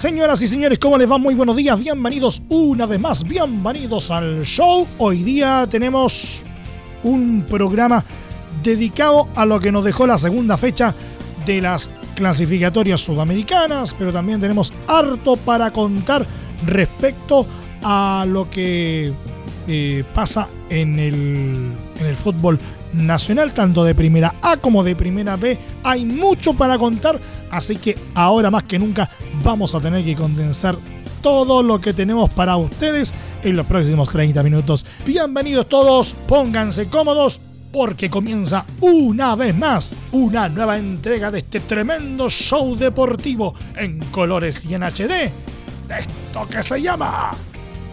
Señoras y señores, ¿cómo les va? Muy buenos días, bienvenidos una vez más, bienvenidos al show. Hoy día tenemos un programa dedicado a lo que nos dejó la segunda fecha de las clasificatorias sudamericanas, pero también tenemos harto para contar respecto a lo que eh, pasa en el, en el fútbol nacional, tanto de primera A como de primera B. Hay mucho para contar, así que ahora más que nunca vamos a tener que condensar todo lo que tenemos para ustedes en los próximos 30 minutos. Bienvenidos todos, pónganse cómodos porque comienza una vez más una nueva entrega de este tremendo show deportivo en colores y en HD. Esto que se llama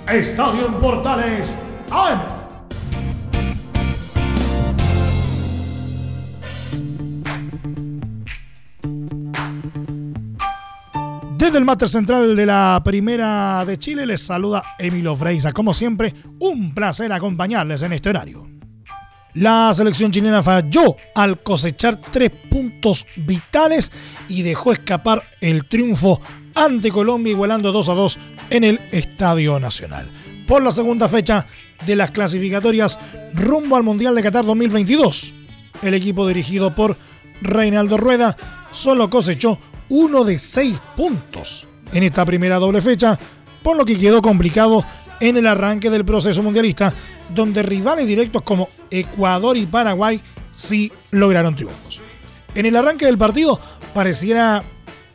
Estadio en Portales AM. Desde el máster central de la Primera de Chile les saluda Emilio Freisa. Como siempre, un placer acompañarles en este horario. La selección chilena falló al cosechar tres puntos vitales y dejó escapar el triunfo ante Colombia igualando 2 a 2 en el Estadio Nacional. Por la segunda fecha de las clasificatorias rumbo al Mundial de Qatar 2022, el equipo dirigido por Reinaldo Rueda solo cosechó uno de seis puntos en esta primera doble fecha, por lo que quedó complicado en el arranque del proceso mundialista, donde rivales directos como Ecuador y Paraguay sí lograron triunfos. En el arranque del partido pareciera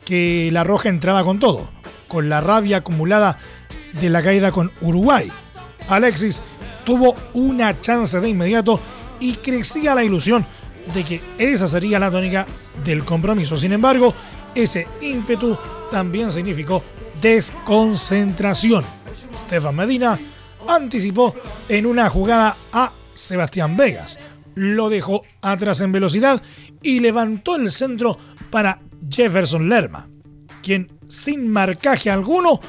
que la Roja entraba con todo, con la rabia acumulada de la caída con Uruguay. Alexis tuvo una chance de inmediato y crecía la ilusión de que esa sería la tónica del compromiso. Sin embargo, ese ímpetu también significó desconcentración. Stefan Medina anticipó en una jugada a Sebastián Vegas, lo dejó atrás en velocidad y levantó el centro para Jefferson Lerma, quien sin marcaje alguno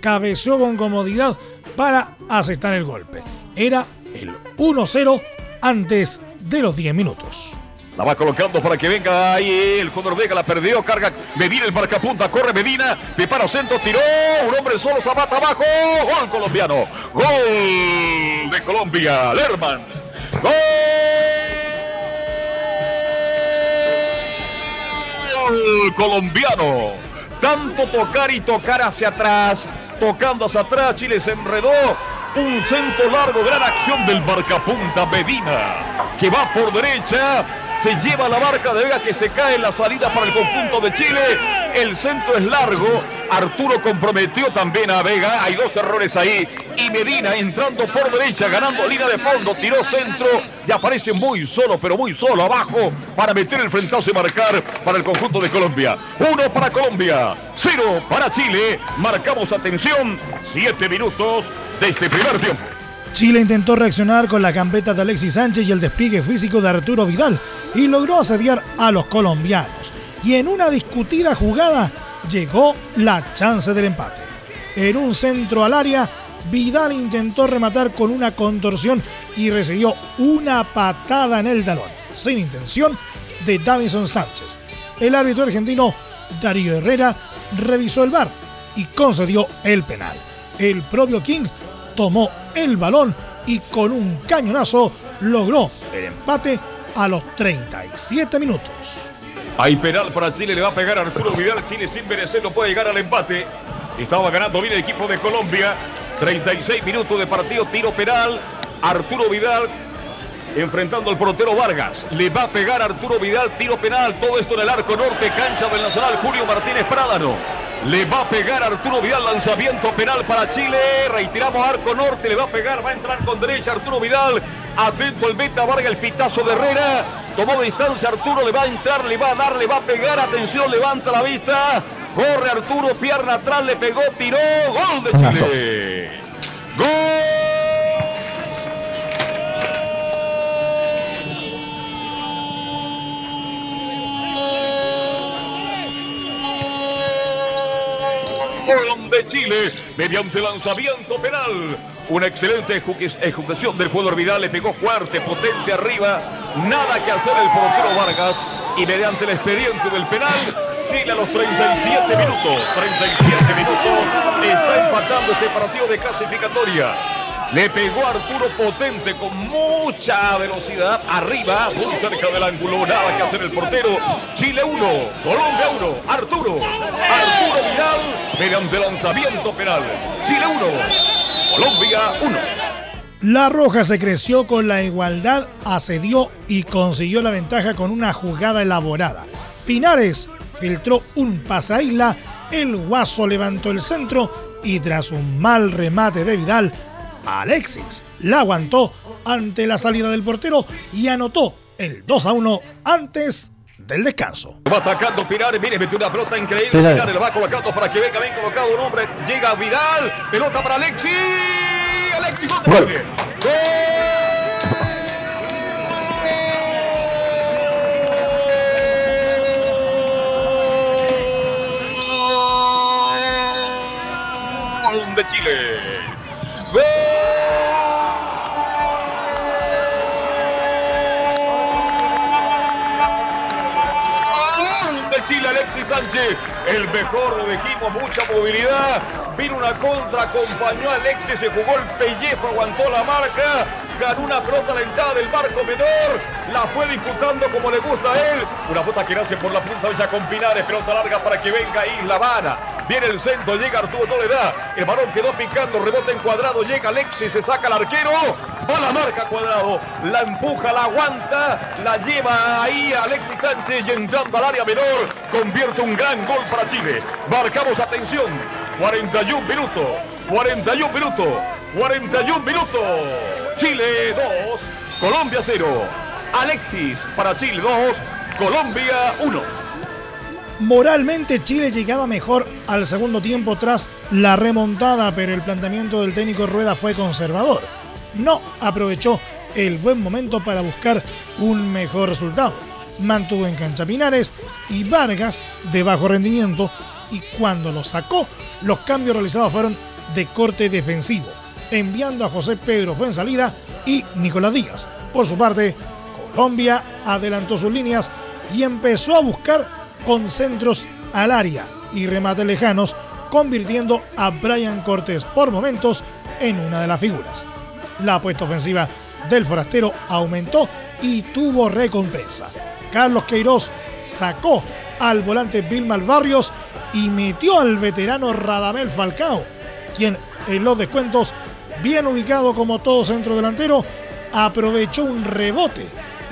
cabeceó con comodidad para aceptar el golpe. Era el 1-0 antes de los 10 minutos. La va colocando para que venga ahí. El Condor Vega la perdió. Carga Medina el marcapunta. Corre Medina. Dispara centro. Tiró. Un hombre solo. Zapata abajo. Gol colombiano. Gol de Colombia. Lerman. Gol. colombiano. Tanto tocar y tocar hacia atrás. Tocando hacia atrás. Chile se enredó. Un centro largo. Gran acción del marcapunta Medina. Que va por derecha se lleva la barca de Vega que se cae en la salida para el conjunto de Chile. El centro es largo. Arturo comprometió también a Vega. Hay dos errores ahí. Y Medina entrando por derecha, ganando línea de fondo. Tiró centro y aparece muy solo, pero muy solo abajo para meter el frentazo y marcar para el conjunto de Colombia. Uno para Colombia, cero para Chile. Marcamos atención. Siete minutos de este primer tiempo. Chile intentó reaccionar con la gambeta de Alexis Sánchez y el despliegue físico de Arturo Vidal y logró asediar a los colombianos. Y en una discutida jugada llegó la chance del empate. En un centro al área, Vidal intentó rematar con una contorsión y recibió una patada en el talón, sin intención, de Davison Sánchez. El árbitro argentino Darío Herrera revisó el bar y concedió el penal. El propio King tomó el balón y con un cañonazo logró el empate a los 37 minutos. Hay penal para Chile, le va a pegar Arturo Vidal. Chile sin merecer no puede llegar al empate. Estaba ganando bien el equipo de Colombia. 36 minutos de partido, tiro penal. Arturo Vidal enfrentando al portero Vargas. Le va a pegar Arturo Vidal, tiro penal. Todo esto en el arco norte, cancha del Nacional Julio Martínez Prádano. Le va a pegar Arturo Vidal, lanzamiento penal para Chile. Retiramos arco norte, le va a pegar, va a entrar con derecha Arturo Vidal. Atento el meta, Varga el pitazo de Herrera. Tomó distancia Arturo, le va a entrar, le va a dar, le va a pegar. Atención, levanta la vista. Corre Arturo, pierna atrás, le pegó, tiró. Gol de Chile. Gol. De Chile mediante lanzamiento penal. Una excelente ejecución del jugador Vidal, le pegó fuerte, potente arriba, nada que hacer el portero Vargas y mediante el expediente del penal, Chile a los 37 minutos, 37 minutos, está empatando este partido de clasificatoria. Le pegó Arturo potente con mucha velocidad arriba, muy cerca del ángulo. Nada que hacer el portero. Chile 1, Colombia 1. Arturo. Arturo Vidal mediante lanzamiento penal. Chile 1, Colombia 1. La Roja se creció con la igualdad, asedió y consiguió la ventaja con una jugada elaborada. Pinares filtró un pase a Isla, el Guaso levantó el centro y tras un mal remate de Vidal, Alexis la aguantó ante la salida del portero y anotó el 2 a 1 antes del descanso. Va atacando Pinares, mire, metió una pelota increíble. Pinares va colocando para que venga bien colocado un hombre. Llega Vidal, pelota para Alexis. Alexis, gol. ¡Gol! de Chile. Alexis Sánchez. El mejor, lo dijimos, mucha movilidad. Vino una contra, acompañó a Alexis, se jugó el pellejo, aguantó la marca. Ganó una pelota a la entrada del barco menor. La fue disputando como le gusta a él. Una puta que nace por la punta ella con Pinares. Pelota larga para que venga Isla Habana. Viene el centro, llega Arturo, no le da. El balón quedó picando, rebota en cuadrado. Llega Alexis, se saca el arquero. La marca cuadrado. La empuja, la aguanta. La lleva ahí Alexis Sánchez y entrando al área menor. Convierte un gran gol para Chile. Marcamos atención. 41 minutos. 41 minutos. 41 minutos. Chile 2. Colombia 0. Alexis para Chile 2. Colombia 1. Moralmente Chile llegaba mejor al segundo tiempo tras la remontada, pero el planteamiento del técnico Rueda fue conservador. No aprovechó el buen momento para buscar un mejor resultado. Mantuvo en cancha Pinares y Vargas de bajo rendimiento y cuando lo sacó, los cambios realizados fueron de corte defensivo, enviando a José Pedro Fuensalida y Nicolás Díaz. Por su parte, Colombia adelantó sus líneas y empezó a buscar con centros al área y remates lejanos, convirtiendo a Brian Cortés por momentos en una de las figuras. La apuesta ofensiva del forastero aumentó y tuvo recompensa. Carlos Queiroz sacó al volante Vilma Barrios y metió al veterano Radamel Falcao, quien en los descuentos, bien ubicado como todo centro delantero, aprovechó un rebote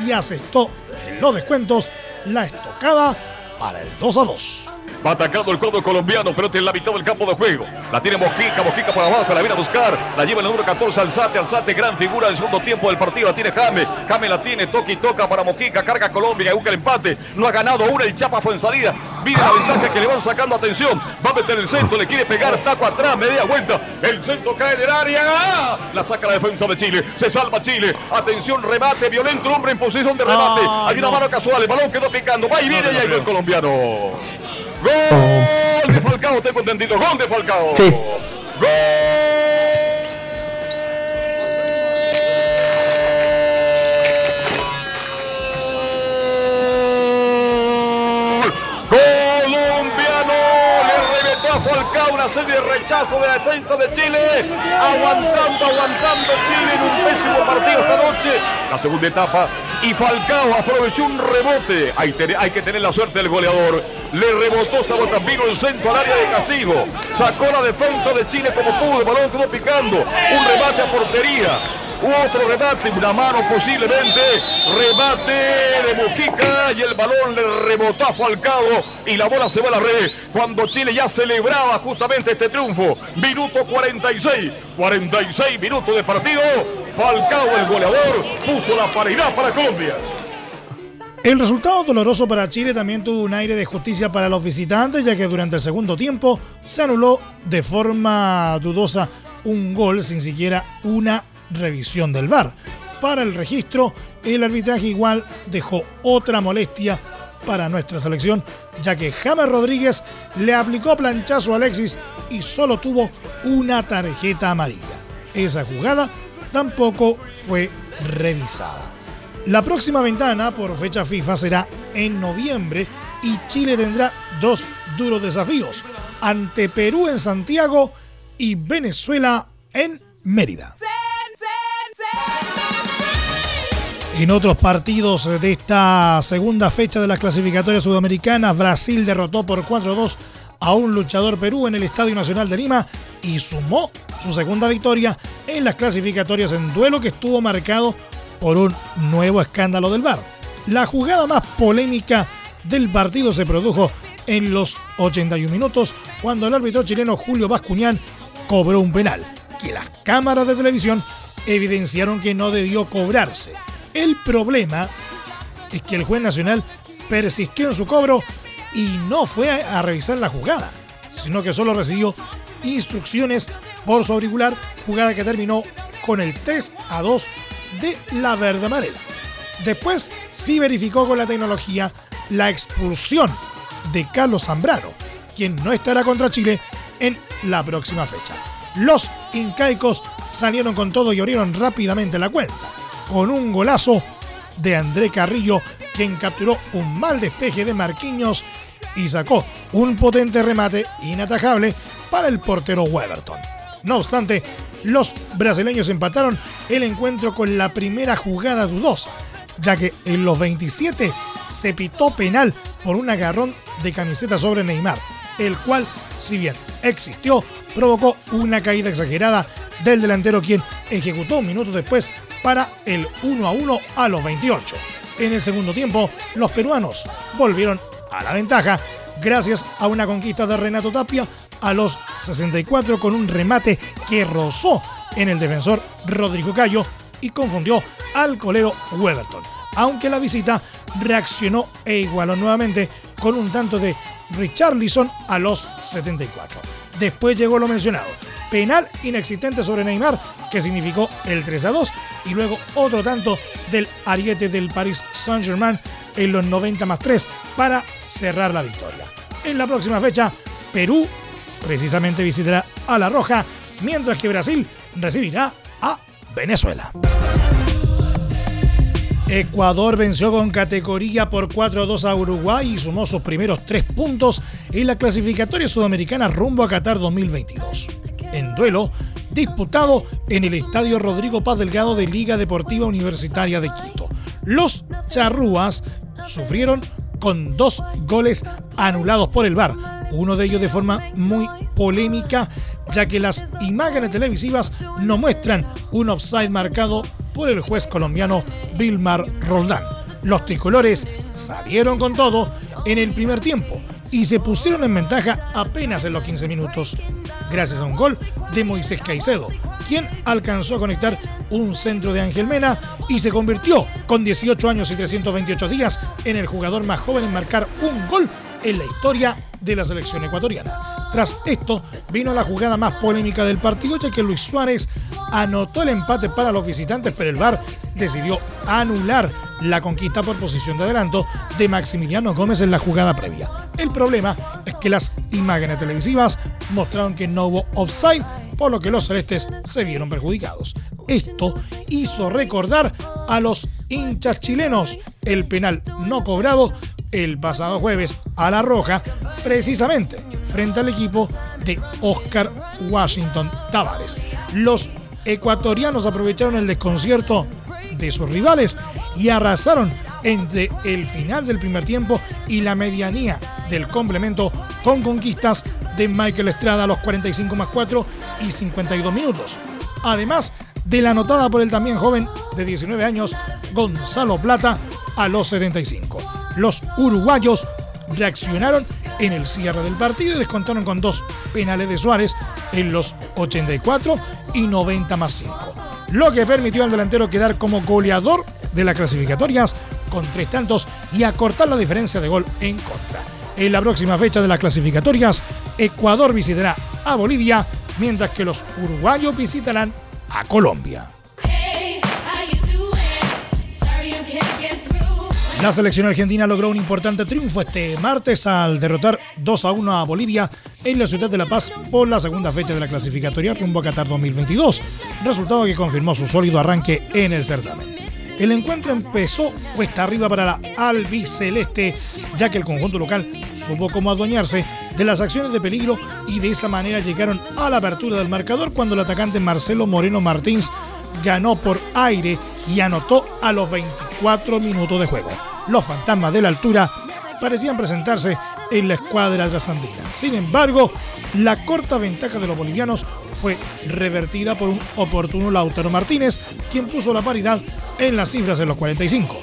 y asestó en los descuentos la estocada para el 2 a 2. Va atacando el cuadro colombiano, pero en la mitad del campo de juego. La tiene Mojica, Mojica por abajo, la viene a buscar. La lleva el número 14, Alzate, Alzate, gran figura del segundo tiempo del partido. La tiene Jame, Jame la tiene, toca y toca para Mojica, carga Colombia, busca el empate. No ha ganado una, el Chapa fue en salida. Mira la ventaja que le van sacando atención. Va a meter el centro, le quiere pegar, taco atrás, media vuelta. El centro cae en el área. La saca la defensa de Chile. Se salva Chile. Atención, remate violento, hombre en posición de remate. Hay una mano casual, el balón quedó picando. Va y viene y ahí el colombiano. Gol de Falcao, tengo entendido. Gol de Falcao. Sí. Gol. Falcao, una serie de rechazo de la defensa de Chile, aguantando, aguantando Chile en un pésimo partido esta noche. La segunda etapa y Falcao aprovechó un rebote. Hay, que tener la suerte del goleador. Le rebotó vino el centro al área de castigo. Sacó la defensa de Chile como pudo. El balón quedó picando. Un remate a portería. Otro remate, una mano posiblemente. Remate de Mujica y el balón le rebotó a Falcao y la bola se va a la red cuando Chile ya celebraba justamente este triunfo. Minuto 46, 46 minutos de partido. Falcao, el goleador, puso la paridad para Colombia. El resultado doloroso para Chile también tuvo un aire de justicia para los visitantes, ya que durante el segundo tiempo se anuló de forma dudosa un gol sin siquiera una revisión del VAR. Para el registro, el arbitraje igual dejó otra molestia para nuestra selección, ya que James Rodríguez le aplicó planchazo a Alexis y solo tuvo una tarjeta amarilla. Esa jugada tampoco fue revisada. La próxima ventana por fecha FIFA será en noviembre y Chile tendrá dos duros desafíos ante Perú en Santiago y Venezuela en Mérida. En otros partidos de esta segunda fecha de las clasificatorias sudamericanas, Brasil derrotó por 4-2 a un luchador Perú en el Estadio Nacional de Lima y sumó su segunda victoria en las clasificatorias en duelo que estuvo marcado por un nuevo escándalo del VAR. La jugada más polémica del partido se produjo en los 81 minutos cuando el árbitro chileno Julio Bascuñán cobró un penal, que las cámaras de televisión evidenciaron que no debió cobrarse. El problema es que el juez nacional persistió en su cobro y no fue a revisar la jugada, sino que solo recibió instrucciones por su auricular, jugada que terminó con el 3 a 2 de la verde amarela. Después sí verificó con la tecnología la expulsión de Carlos Zambrano, quien no estará contra Chile en la próxima fecha. Los incaicos salieron con todo y abrieron rápidamente la cuenta, con un golazo de André Carrillo, quien capturó un mal despeje de Marquinhos y sacó un potente remate inatajable para el portero Weberton. No obstante, los brasileños empataron el encuentro con la primera jugada dudosa, ya que en los 27 se pitó penal por un agarrón de camiseta sobre Neymar, el cual, si bien existió, provocó una caída exagerada del delantero quien ejecutó un minuto después para el 1 a 1 a los 28. En el segundo tiempo, los peruanos volvieron a la ventaja gracias a una conquista de Renato Tapia a los 64 con un remate que rozó en el defensor Rodrigo Cayo y confundió al colero Weberton. Aunque la visita reaccionó e igualó nuevamente con un tanto de Richarlison a los 74. Después llegó lo mencionado, penal inexistente sobre Neymar, que significó el 3 a 2, y luego otro tanto del ariete del Paris Saint-Germain en los 90 más 3 para cerrar la victoria. En la próxima fecha, Perú precisamente visitará a La Roja, mientras que Brasil recibirá a Venezuela. Ecuador venció con categoría por 4-2 a Uruguay y sumó sus primeros tres puntos en la clasificatoria sudamericana rumbo a Qatar 2022. En duelo, disputado en el Estadio Rodrigo Paz Delgado de Liga Deportiva Universitaria de Quito. Los charrúas sufrieron con dos goles anulados por el VAR, uno de ellos de forma muy polémica, ya que las imágenes televisivas no muestran un offside marcado por el juez colombiano Vilmar Roldán. Los tricolores salieron con todo en el primer tiempo y se pusieron en ventaja apenas en los 15 minutos, gracias a un gol de Moisés Caicedo, quien alcanzó a conectar un centro de Ángel Mena y se convirtió con 18 años y 328 días en el jugador más joven en marcar un gol en la historia de la selección ecuatoriana. Tras esto vino la jugada más polémica del partido ya que Luis Suárez anotó el empate para los visitantes, pero el VAR decidió anular la conquista por posición de adelanto de Maximiliano Gómez en la jugada previa. El problema es que las imágenes televisivas mostraron que no hubo offside, por lo que los celestes se vieron perjudicados. Esto hizo recordar a los hinchas chilenos el penal no cobrado el pasado jueves a La Roja, precisamente frente al equipo de Oscar Washington Tavares. Los ecuatorianos aprovecharon el desconcierto de sus rivales y arrasaron entre el final del primer tiempo y la medianía del complemento con conquistas de Michael Estrada a los 45 más 4 y 52 minutos. Además de la anotada por el también joven de 19 años Gonzalo Plata a los 75. Los uruguayos reaccionaron en el cierre del partido y descontaron con dos penales de Suárez en los 84 y 90 más 5, lo que permitió al delantero quedar como goleador de las clasificatorias con tres tantos y acortar la diferencia de gol en contra. En la próxima fecha de las clasificatorias, Ecuador visitará a Bolivia, mientras que los uruguayos visitarán a Colombia. La selección argentina logró un importante triunfo este martes al derrotar 2 a 1 a Bolivia en la ciudad de La Paz por la segunda fecha de la clasificatoria rumbo a Qatar 2022, resultado que confirmó su sólido arranque en el certamen. El encuentro empezó cuesta arriba para la albiceleste, ya que el conjunto local supo cómo adueñarse de las acciones de peligro y de esa manera llegaron a la apertura del marcador cuando el atacante Marcelo Moreno Martins ganó por aire y anotó a los 24 minutos de juego los fantasmas de la altura parecían presentarse en la escuadra trasandina. Sin embargo, la corta ventaja de los bolivianos fue revertida por un oportuno Lautaro Martínez, quien puso la paridad en las cifras en los 45.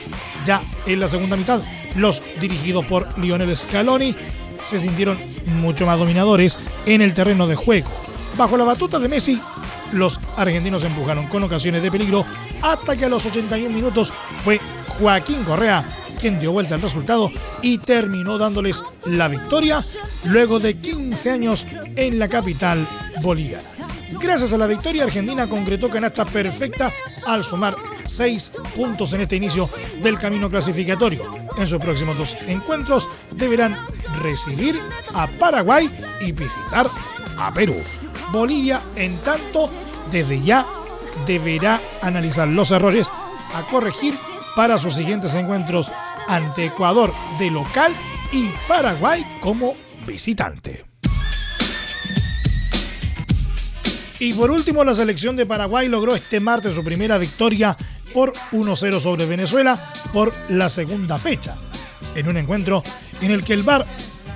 Ya en la segunda mitad, los dirigidos por Lionel Scaloni se sintieron mucho más dominadores en el terreno de juego. Bajo la batuta de Messi, los argentinos empujaron con ocasiones de peligro hasta que a los 81 minutos fue Joaquín Correa quien dio vuelta al resultado y terminó dándoles la victoria luego de 15 años en la capital boliviana. Gracias a la victoria, Argentina concretó canasta perfecta al sumar 6 puntos en este inicio del camino clasificatorio. En sus próximos dos encuentros deberán recibir a Paraguay y visitar a Perú. Bolivia, en tanto, desde ya deberá analizar los errores a corregir para sus siguientes encuentros ante Ecuador de local y Paraguay como visitante. Y por último, la selección de Paraguay logró este martes su primera victoria por 1-0 sobre Venezuela por la segunda fecha, en un encuentro en el que el VAR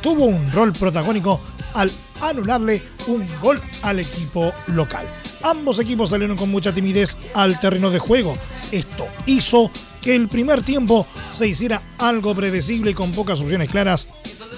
tuvo un rol protagónico al anularle un gol al equipo local. Ambos equipos salieron con mucha timidez al terreno de juego. Esto hizo que el primer tiempo se hiciera algo predecible y con pocas opciones claras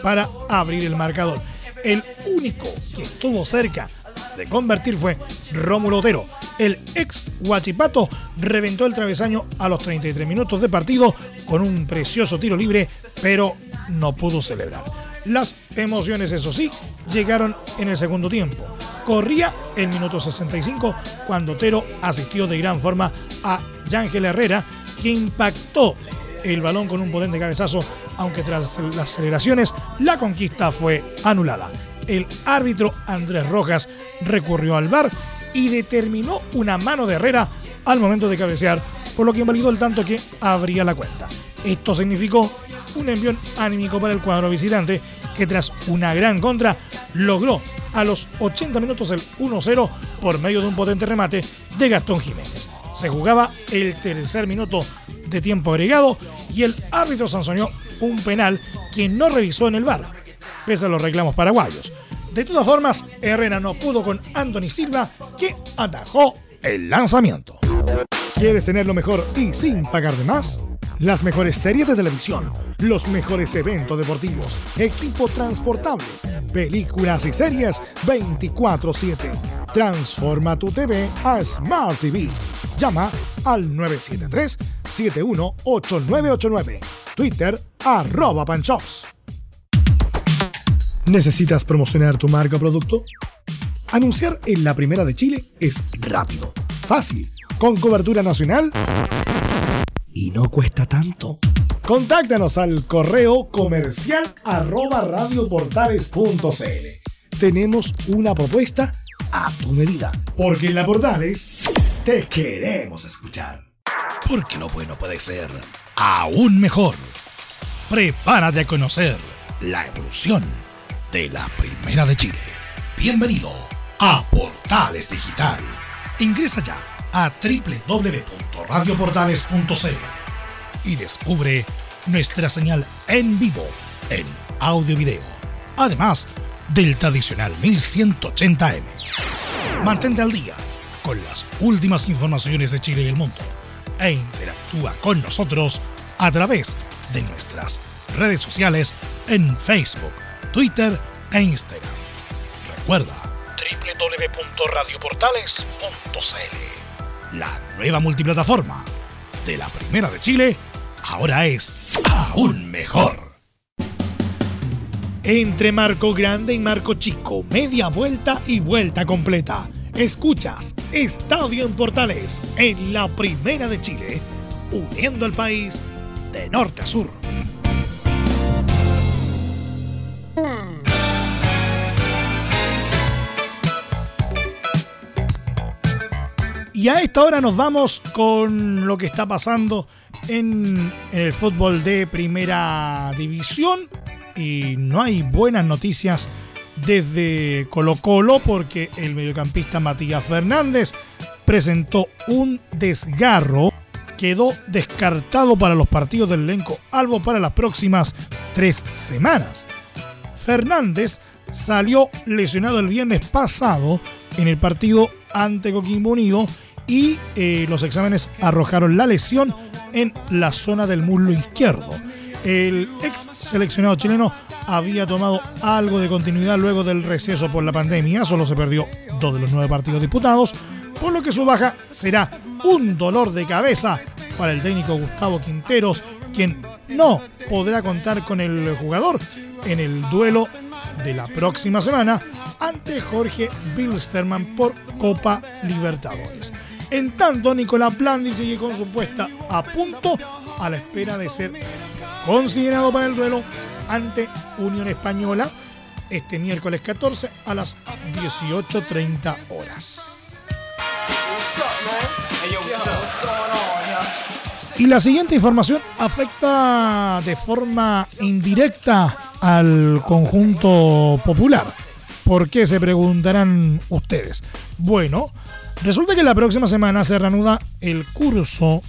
para abrir el marcador. El único que estuvo cerca de convertir fue Rómulo Otero. El ex Huachipato reventó el travesaño a los 33 minutos de partido con un precioso tiro libre, pero no pudo celebrar. Las emociones, eso sí, llegaron en el segundo tiempo. Corría el minuto 65 cuando Otero asistió de gran forma a Yángel Herrera que impactó el balón con un potente cabezazo, aunque tras las aceleraciones la conquista fue anulada. El árbitro Andrés Rojas recurrió al VAR y determinó una mano de Herrera al momento de cabecear, por lo que invalidó el tanto que abría la cuenta. Esto significó un envión anímico para el cuadro visitante, que tras una gran contra logró a los 80 minutos el 1-0 por medio de un potente remate de Gastón Jiménez se jugaba el tercer minuto de tiempo agregado y el árbitro sancionó un penal que no revisó en el bar, pese a los reclamos paraguayos. De todas formas, Herrera no pudo con Anthony Silva, que atajó el lanzamiento. ¿Quieres tener lo mejor y sin pagar de más? Las mejores series de televisión, los mejores eventos deportivos, equipo transportable, películas y series 24/7. Transforma tu TV a Smart TV. Llama al 973-718989. Twitter arroba panchops. ¿Necesitas promocionar tu marca o producto? Anunciar en la primera de Chile es rápido, fácil, con cobertura nacional y no cuesta tanto. Contáctanos al correo comercial arroba radioportales.cl. Tenemos una propuesta a tu medida. Porque en la Portales te queremos escuchar. Porque lo bueno puede ser aún mejor. Prepárate a conocer la evolución de la Primera de Chile. Bienvenido a Portales Digital. Ingresa ya a www.radioportales.cl y descubre nuestra señal en vivo en audio y video. Además del tradicional 1180M. Mantente al día con las últimas informaciones de Chile y el mundo e interactúa con nosotros a través de nuestras redes sociales en Facebook, Twitter e Instagram. Recuerda www.radioportales.cl La nueva multiplataforma de la Primera de Chile ahora es aún mejor. Entre Marco Grande y Marco Chico, media vuelta y vuelta completa. Escuchas Estadio en Portales en la Primera de Chile, uniendo al país de norte a sur. Y a esta hora nos vamos con lo que está pasando en, el fútbol de primera división. Y no hay buenas noticias desde Colo Colo porque el mediocampista Matías Fernández presentó un desgarro. Quedó descartado para los partidos del elenco Albo para las próximas tres semanas. Fernández salió lesionado el viernes pasado en el partido ante Coquimbo Unido y eh, los exámenes arrojaron la lesión en la zona del muslo izquierdo. El ex seleccionado chileno había tomado algo de continuidad luego del receso por la pandemia, solo se perdió dos de los nueve partidos disputados, por lo que su baja será un dolor de cabeza para el técnico Gustavo Quinteros, quien no podrá contar con el jugador en el duelo de la próxima semana ante Jorge Bilsterman por Copa Libertadores. En tanto, Nicolás Blandi sigue con su puesta a punto a la espera de ser considerado para el duelo ante Unión Española este miércoles 14 a las 18.30 horas. Y la siguiente información afecta de forma indirecta al conjunto popular. ¿Por qué se preguntarán ustedes? Bueno, Resulta que la próxima semana se reanuda el curso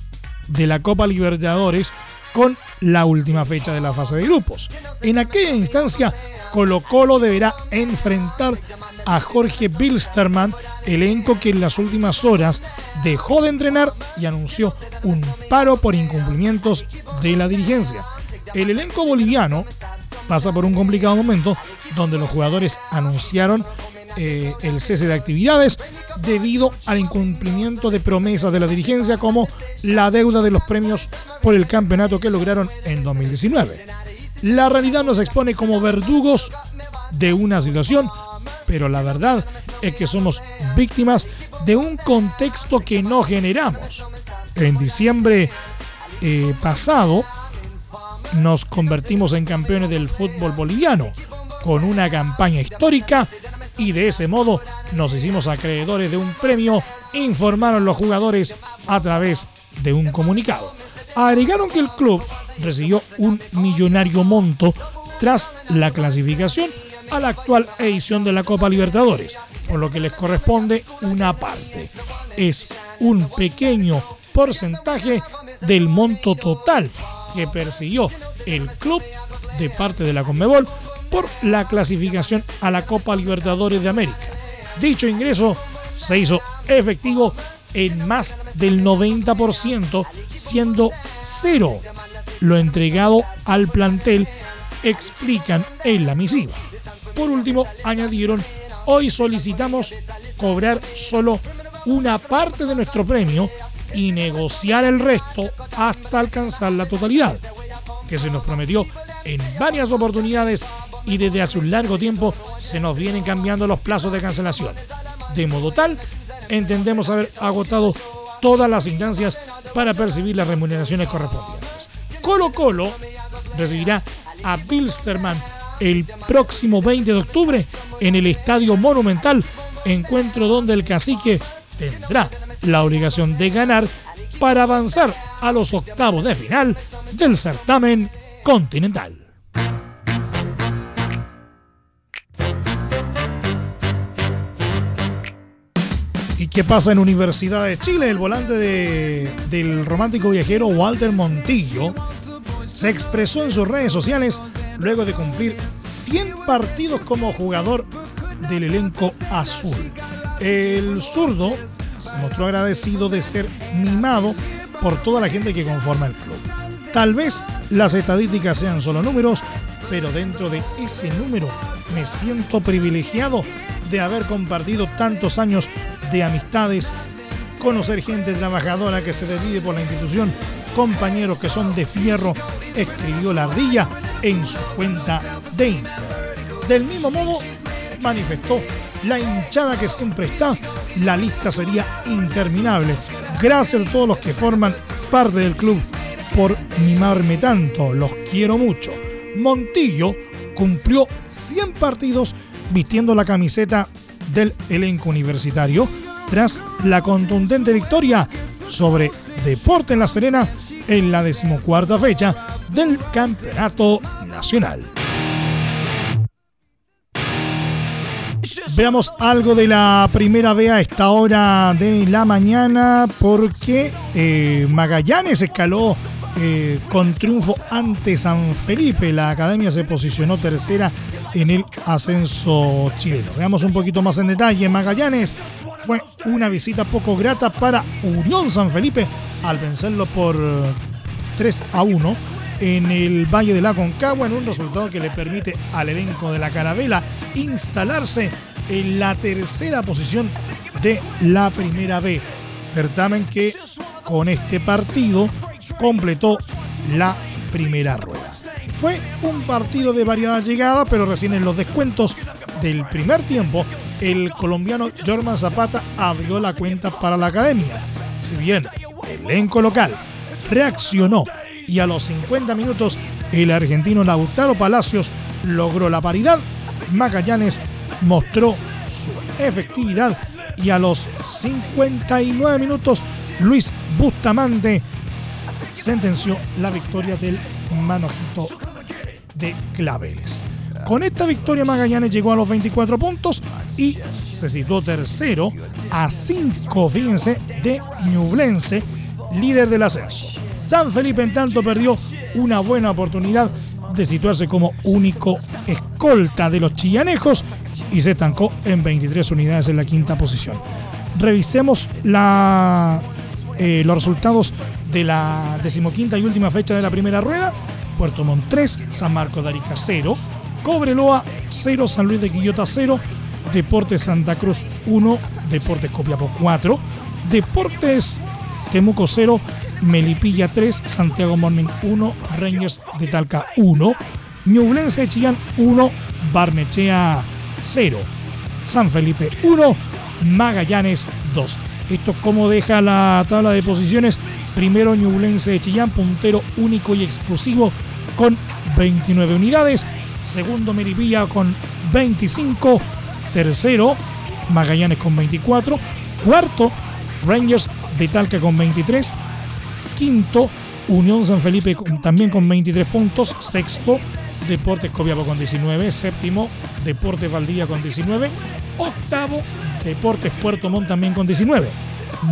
de la Copa Libertadores con la última fecha de la fase de grupos. En aquella instancia, Colo Colo deberá enfrentar a Jorge Bilsterman, elenco que en las últimas horas dejó de entrenar y anunció un paro por incumplimientos de la dirigencia. El elenco boliviano pasa por un complicado momento donde los jugadores anunciaron eh, el cese de actividades debido al incumplimiento de promesas de la dirigencia como la deuda de los premios por el campeonato que lograron en 2019. La realidad nos expone como verdugos de una situación, pero la verdad es que somos víctimas de un contexto que no generamos. En diciembre eh, pasado nos convertimos en campeones del fútbol boliviano con una campaña histórica y de ese modo nos hicimos acreedores de un premio, informaron los jugadores a través de un comunicado. Agregaron que el club recibió un millonario monto tras la clasificación a la actual edición de la Copa Libertadores, por lo que les corresponde una parte. Es un pequeño porcentaje del monto total que persiguió el club de parte de la Conmebol por la clasificación a la Copa Libertadores de América. Dicho ingreso se hizo efectivo en más del 90%, siendo cero lo entregado al plantel, explican en la misiva. Por último, añadieron, hoy solicitamos cobrar solo una parte de nuestro premio y negociar el resto hasta alcanzar la totalidad, que se nos prometió en varias oportunidades y desde hace un largo tiempo se nos vienen cambiando los plazos de cancelación. De modo tal, entendemos haber agotado todas las instancias para percibir las remuneraciones correspondientes. Colo Colo recibirá a Bilsterman el próximo 20 de octubre en el Estadio Monumental, encuentro donde el cacique tendrá la obligación de ganar para avanzar a los octavos de final del certamen continental. ¿Qué pasa en Universidad de Chile? El volante del romántico viajero Walter Montillo se expresó en sus redes sociales luego de cumplir 100 partidos como jugador del elenco azul. El zurdo se mostró agradecido de ser mimado por toda la gente que conforma el club. Tal vez las estadísticas sean solo números, pero dentro de ese número me siento privilegiado de haber compartido tantos años de amistades, conocer gente trabajadora que se decide por la institución compañeros que son de fierro, escribió la ardilla en su cuenta de Instagram. Del mismo modo, manifestó la hinchada que siempre está, la lista sería interminable. Gracias a todos los que forman parte del club por mimarme tanto, los quiero mucho. Montillo cumplió 100 partidos vistiendo la camiseta del elenco universitario tras la contundente victoria sobre Deporte en La Serena en la decimocuarta fecha del Campeonato Nacional. Veamos algo de la primera B a esta hora de la mañana porque eh, Magallanes escaló eh, con triunfo ante San Felipe. La academia se posicionó tercera en el ascenso chileno. Veamos un poquito más en detalle. Magallanes fue una visita poco grata para Unión San Felipe al vencerlo por 3 a 1 en el Valle de la Concagua en un resultado que le permite al elenco de la Carabela instalarse en la tercera posición de la Primera B. Certamen que con este partido completó la primera rueda. Fue un partido de variada llegada, pero recién en los descuentos del primer tiempo, el colombiano Jorman Zapata abrió la cuenta para la academia. Si bien el elenco local reaccionó y a los 50 minutos el argentino Lautaro Palacios logró la paridad, Magallanes mostró su efectividad y a los 59 minutos Luis Bustamante sentenció la victoria del Manojito de Claveles. Con esta victoria Magallanes llegó a los 24 puntos y se situó tercero a 5, fíjense, de Ñublense, líder del ascenso. San Felipe en tanto perdió una buena oportunidad de situarse como único escolta de los chillanejos y se estancó en 23 unidades en la quinta posición. Revisemos la, eh, los resultados de la decimoquinta y última fecha de la primera rueda. Puerto Montt 3, San Marcos de Arica 0, Cobreloa 0, San Luis de Quillota 0, Deportes Santa Cruz 1, Deportes Copiapó 4, Deportes Temuco 0, Melipilla 3, Santiago Morning 1, Rangers de Talca 1, Ñublense de Chillán 1, Barnechea 0, San Felipe 1, Magallanes 2. Esto como deja la tabla de posiciones. Primero Ñublense de Chillán, puntero único y exclusivo con 29 unidades. Segundo Melipilla con 25. Tercero Magallanes con 24. Cuarto Rangers de Talca con 23. Quinto, Unión San Felipe también con 23 puntos. Sexto, Deportes Copiapó con 19. Séptimo, Deportes Valdía con 19. Octavo, Deportes Puerto Montt también con 19.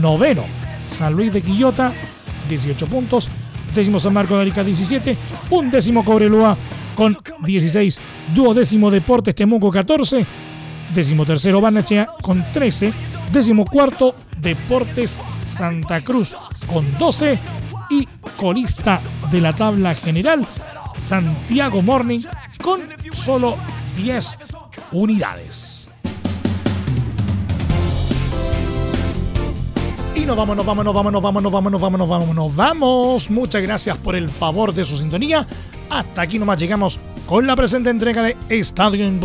Noveno, San Luis de Quillota, 18 puntos. Décimo San Marco de Arica, 17. Un décimo Cobreloa con 16. Duodécimo Deportes Temuco, 14. Décimo tercero Barnechea con 13. Décimo cuarto Deportes Santa Cruz con 12 y colista de la tabla general Santiago Morning con solo 10 unidades. Y nos vamos, nos vamos, nos vamos, nos vamos, nos vamos, nos vamos, nos vamos, nos vamos. Muchas gracias por el favor de su sintonía. Hasta aquí nomás llegamos con la presente entrega de Estadio en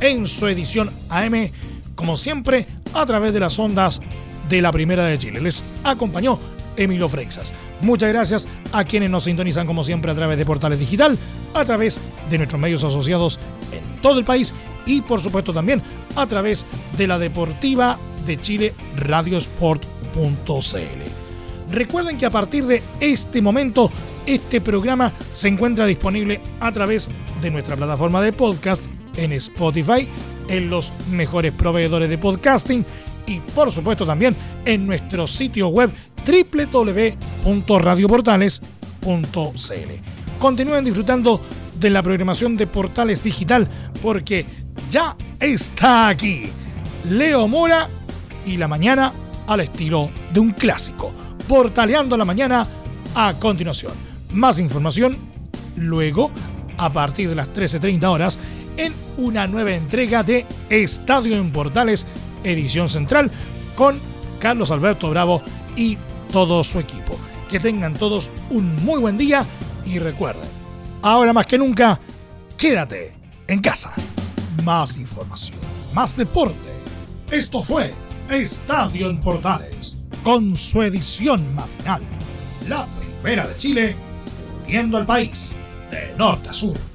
en su edición AM, como siempre, a través de las ondas de la Primera de Chile. Les acompañó Emilio Freixas. Muchas gracias a quienes nos sintonizan como siempre a través de Portales Digital, a través de nuestros medios asociados en todo el país y por supuesto también a través de la Deportiva de Chile Radiosport.cl. Recuerden que a partir de este momento este programa se encuentra disponible a través de nuestra plataforma de podcast en Spotify, en los mejores proveedores de podcasting y por supuesto también en nuestro sitio web www.radioportales.cl. Continúen disfrutando de la programación de Portales Digital porque ya está aquí Leo Mora y la mañana al estilo de un clásico. Portaleando la mañana a continuación. Más información luego a partir de las 13.30 horas en una nueva entrega de Estadio en Portales, edición central, con Carlos Alberto Bravo y todo su equipo. Que tengan todos un muy buen día y recuerden, ahora más que nunca, quédate en casa. Más información, más deporte. Esto fue Estadio en Portales, con su edición matinal. La primera de Chile, viendo al país de norte a sur.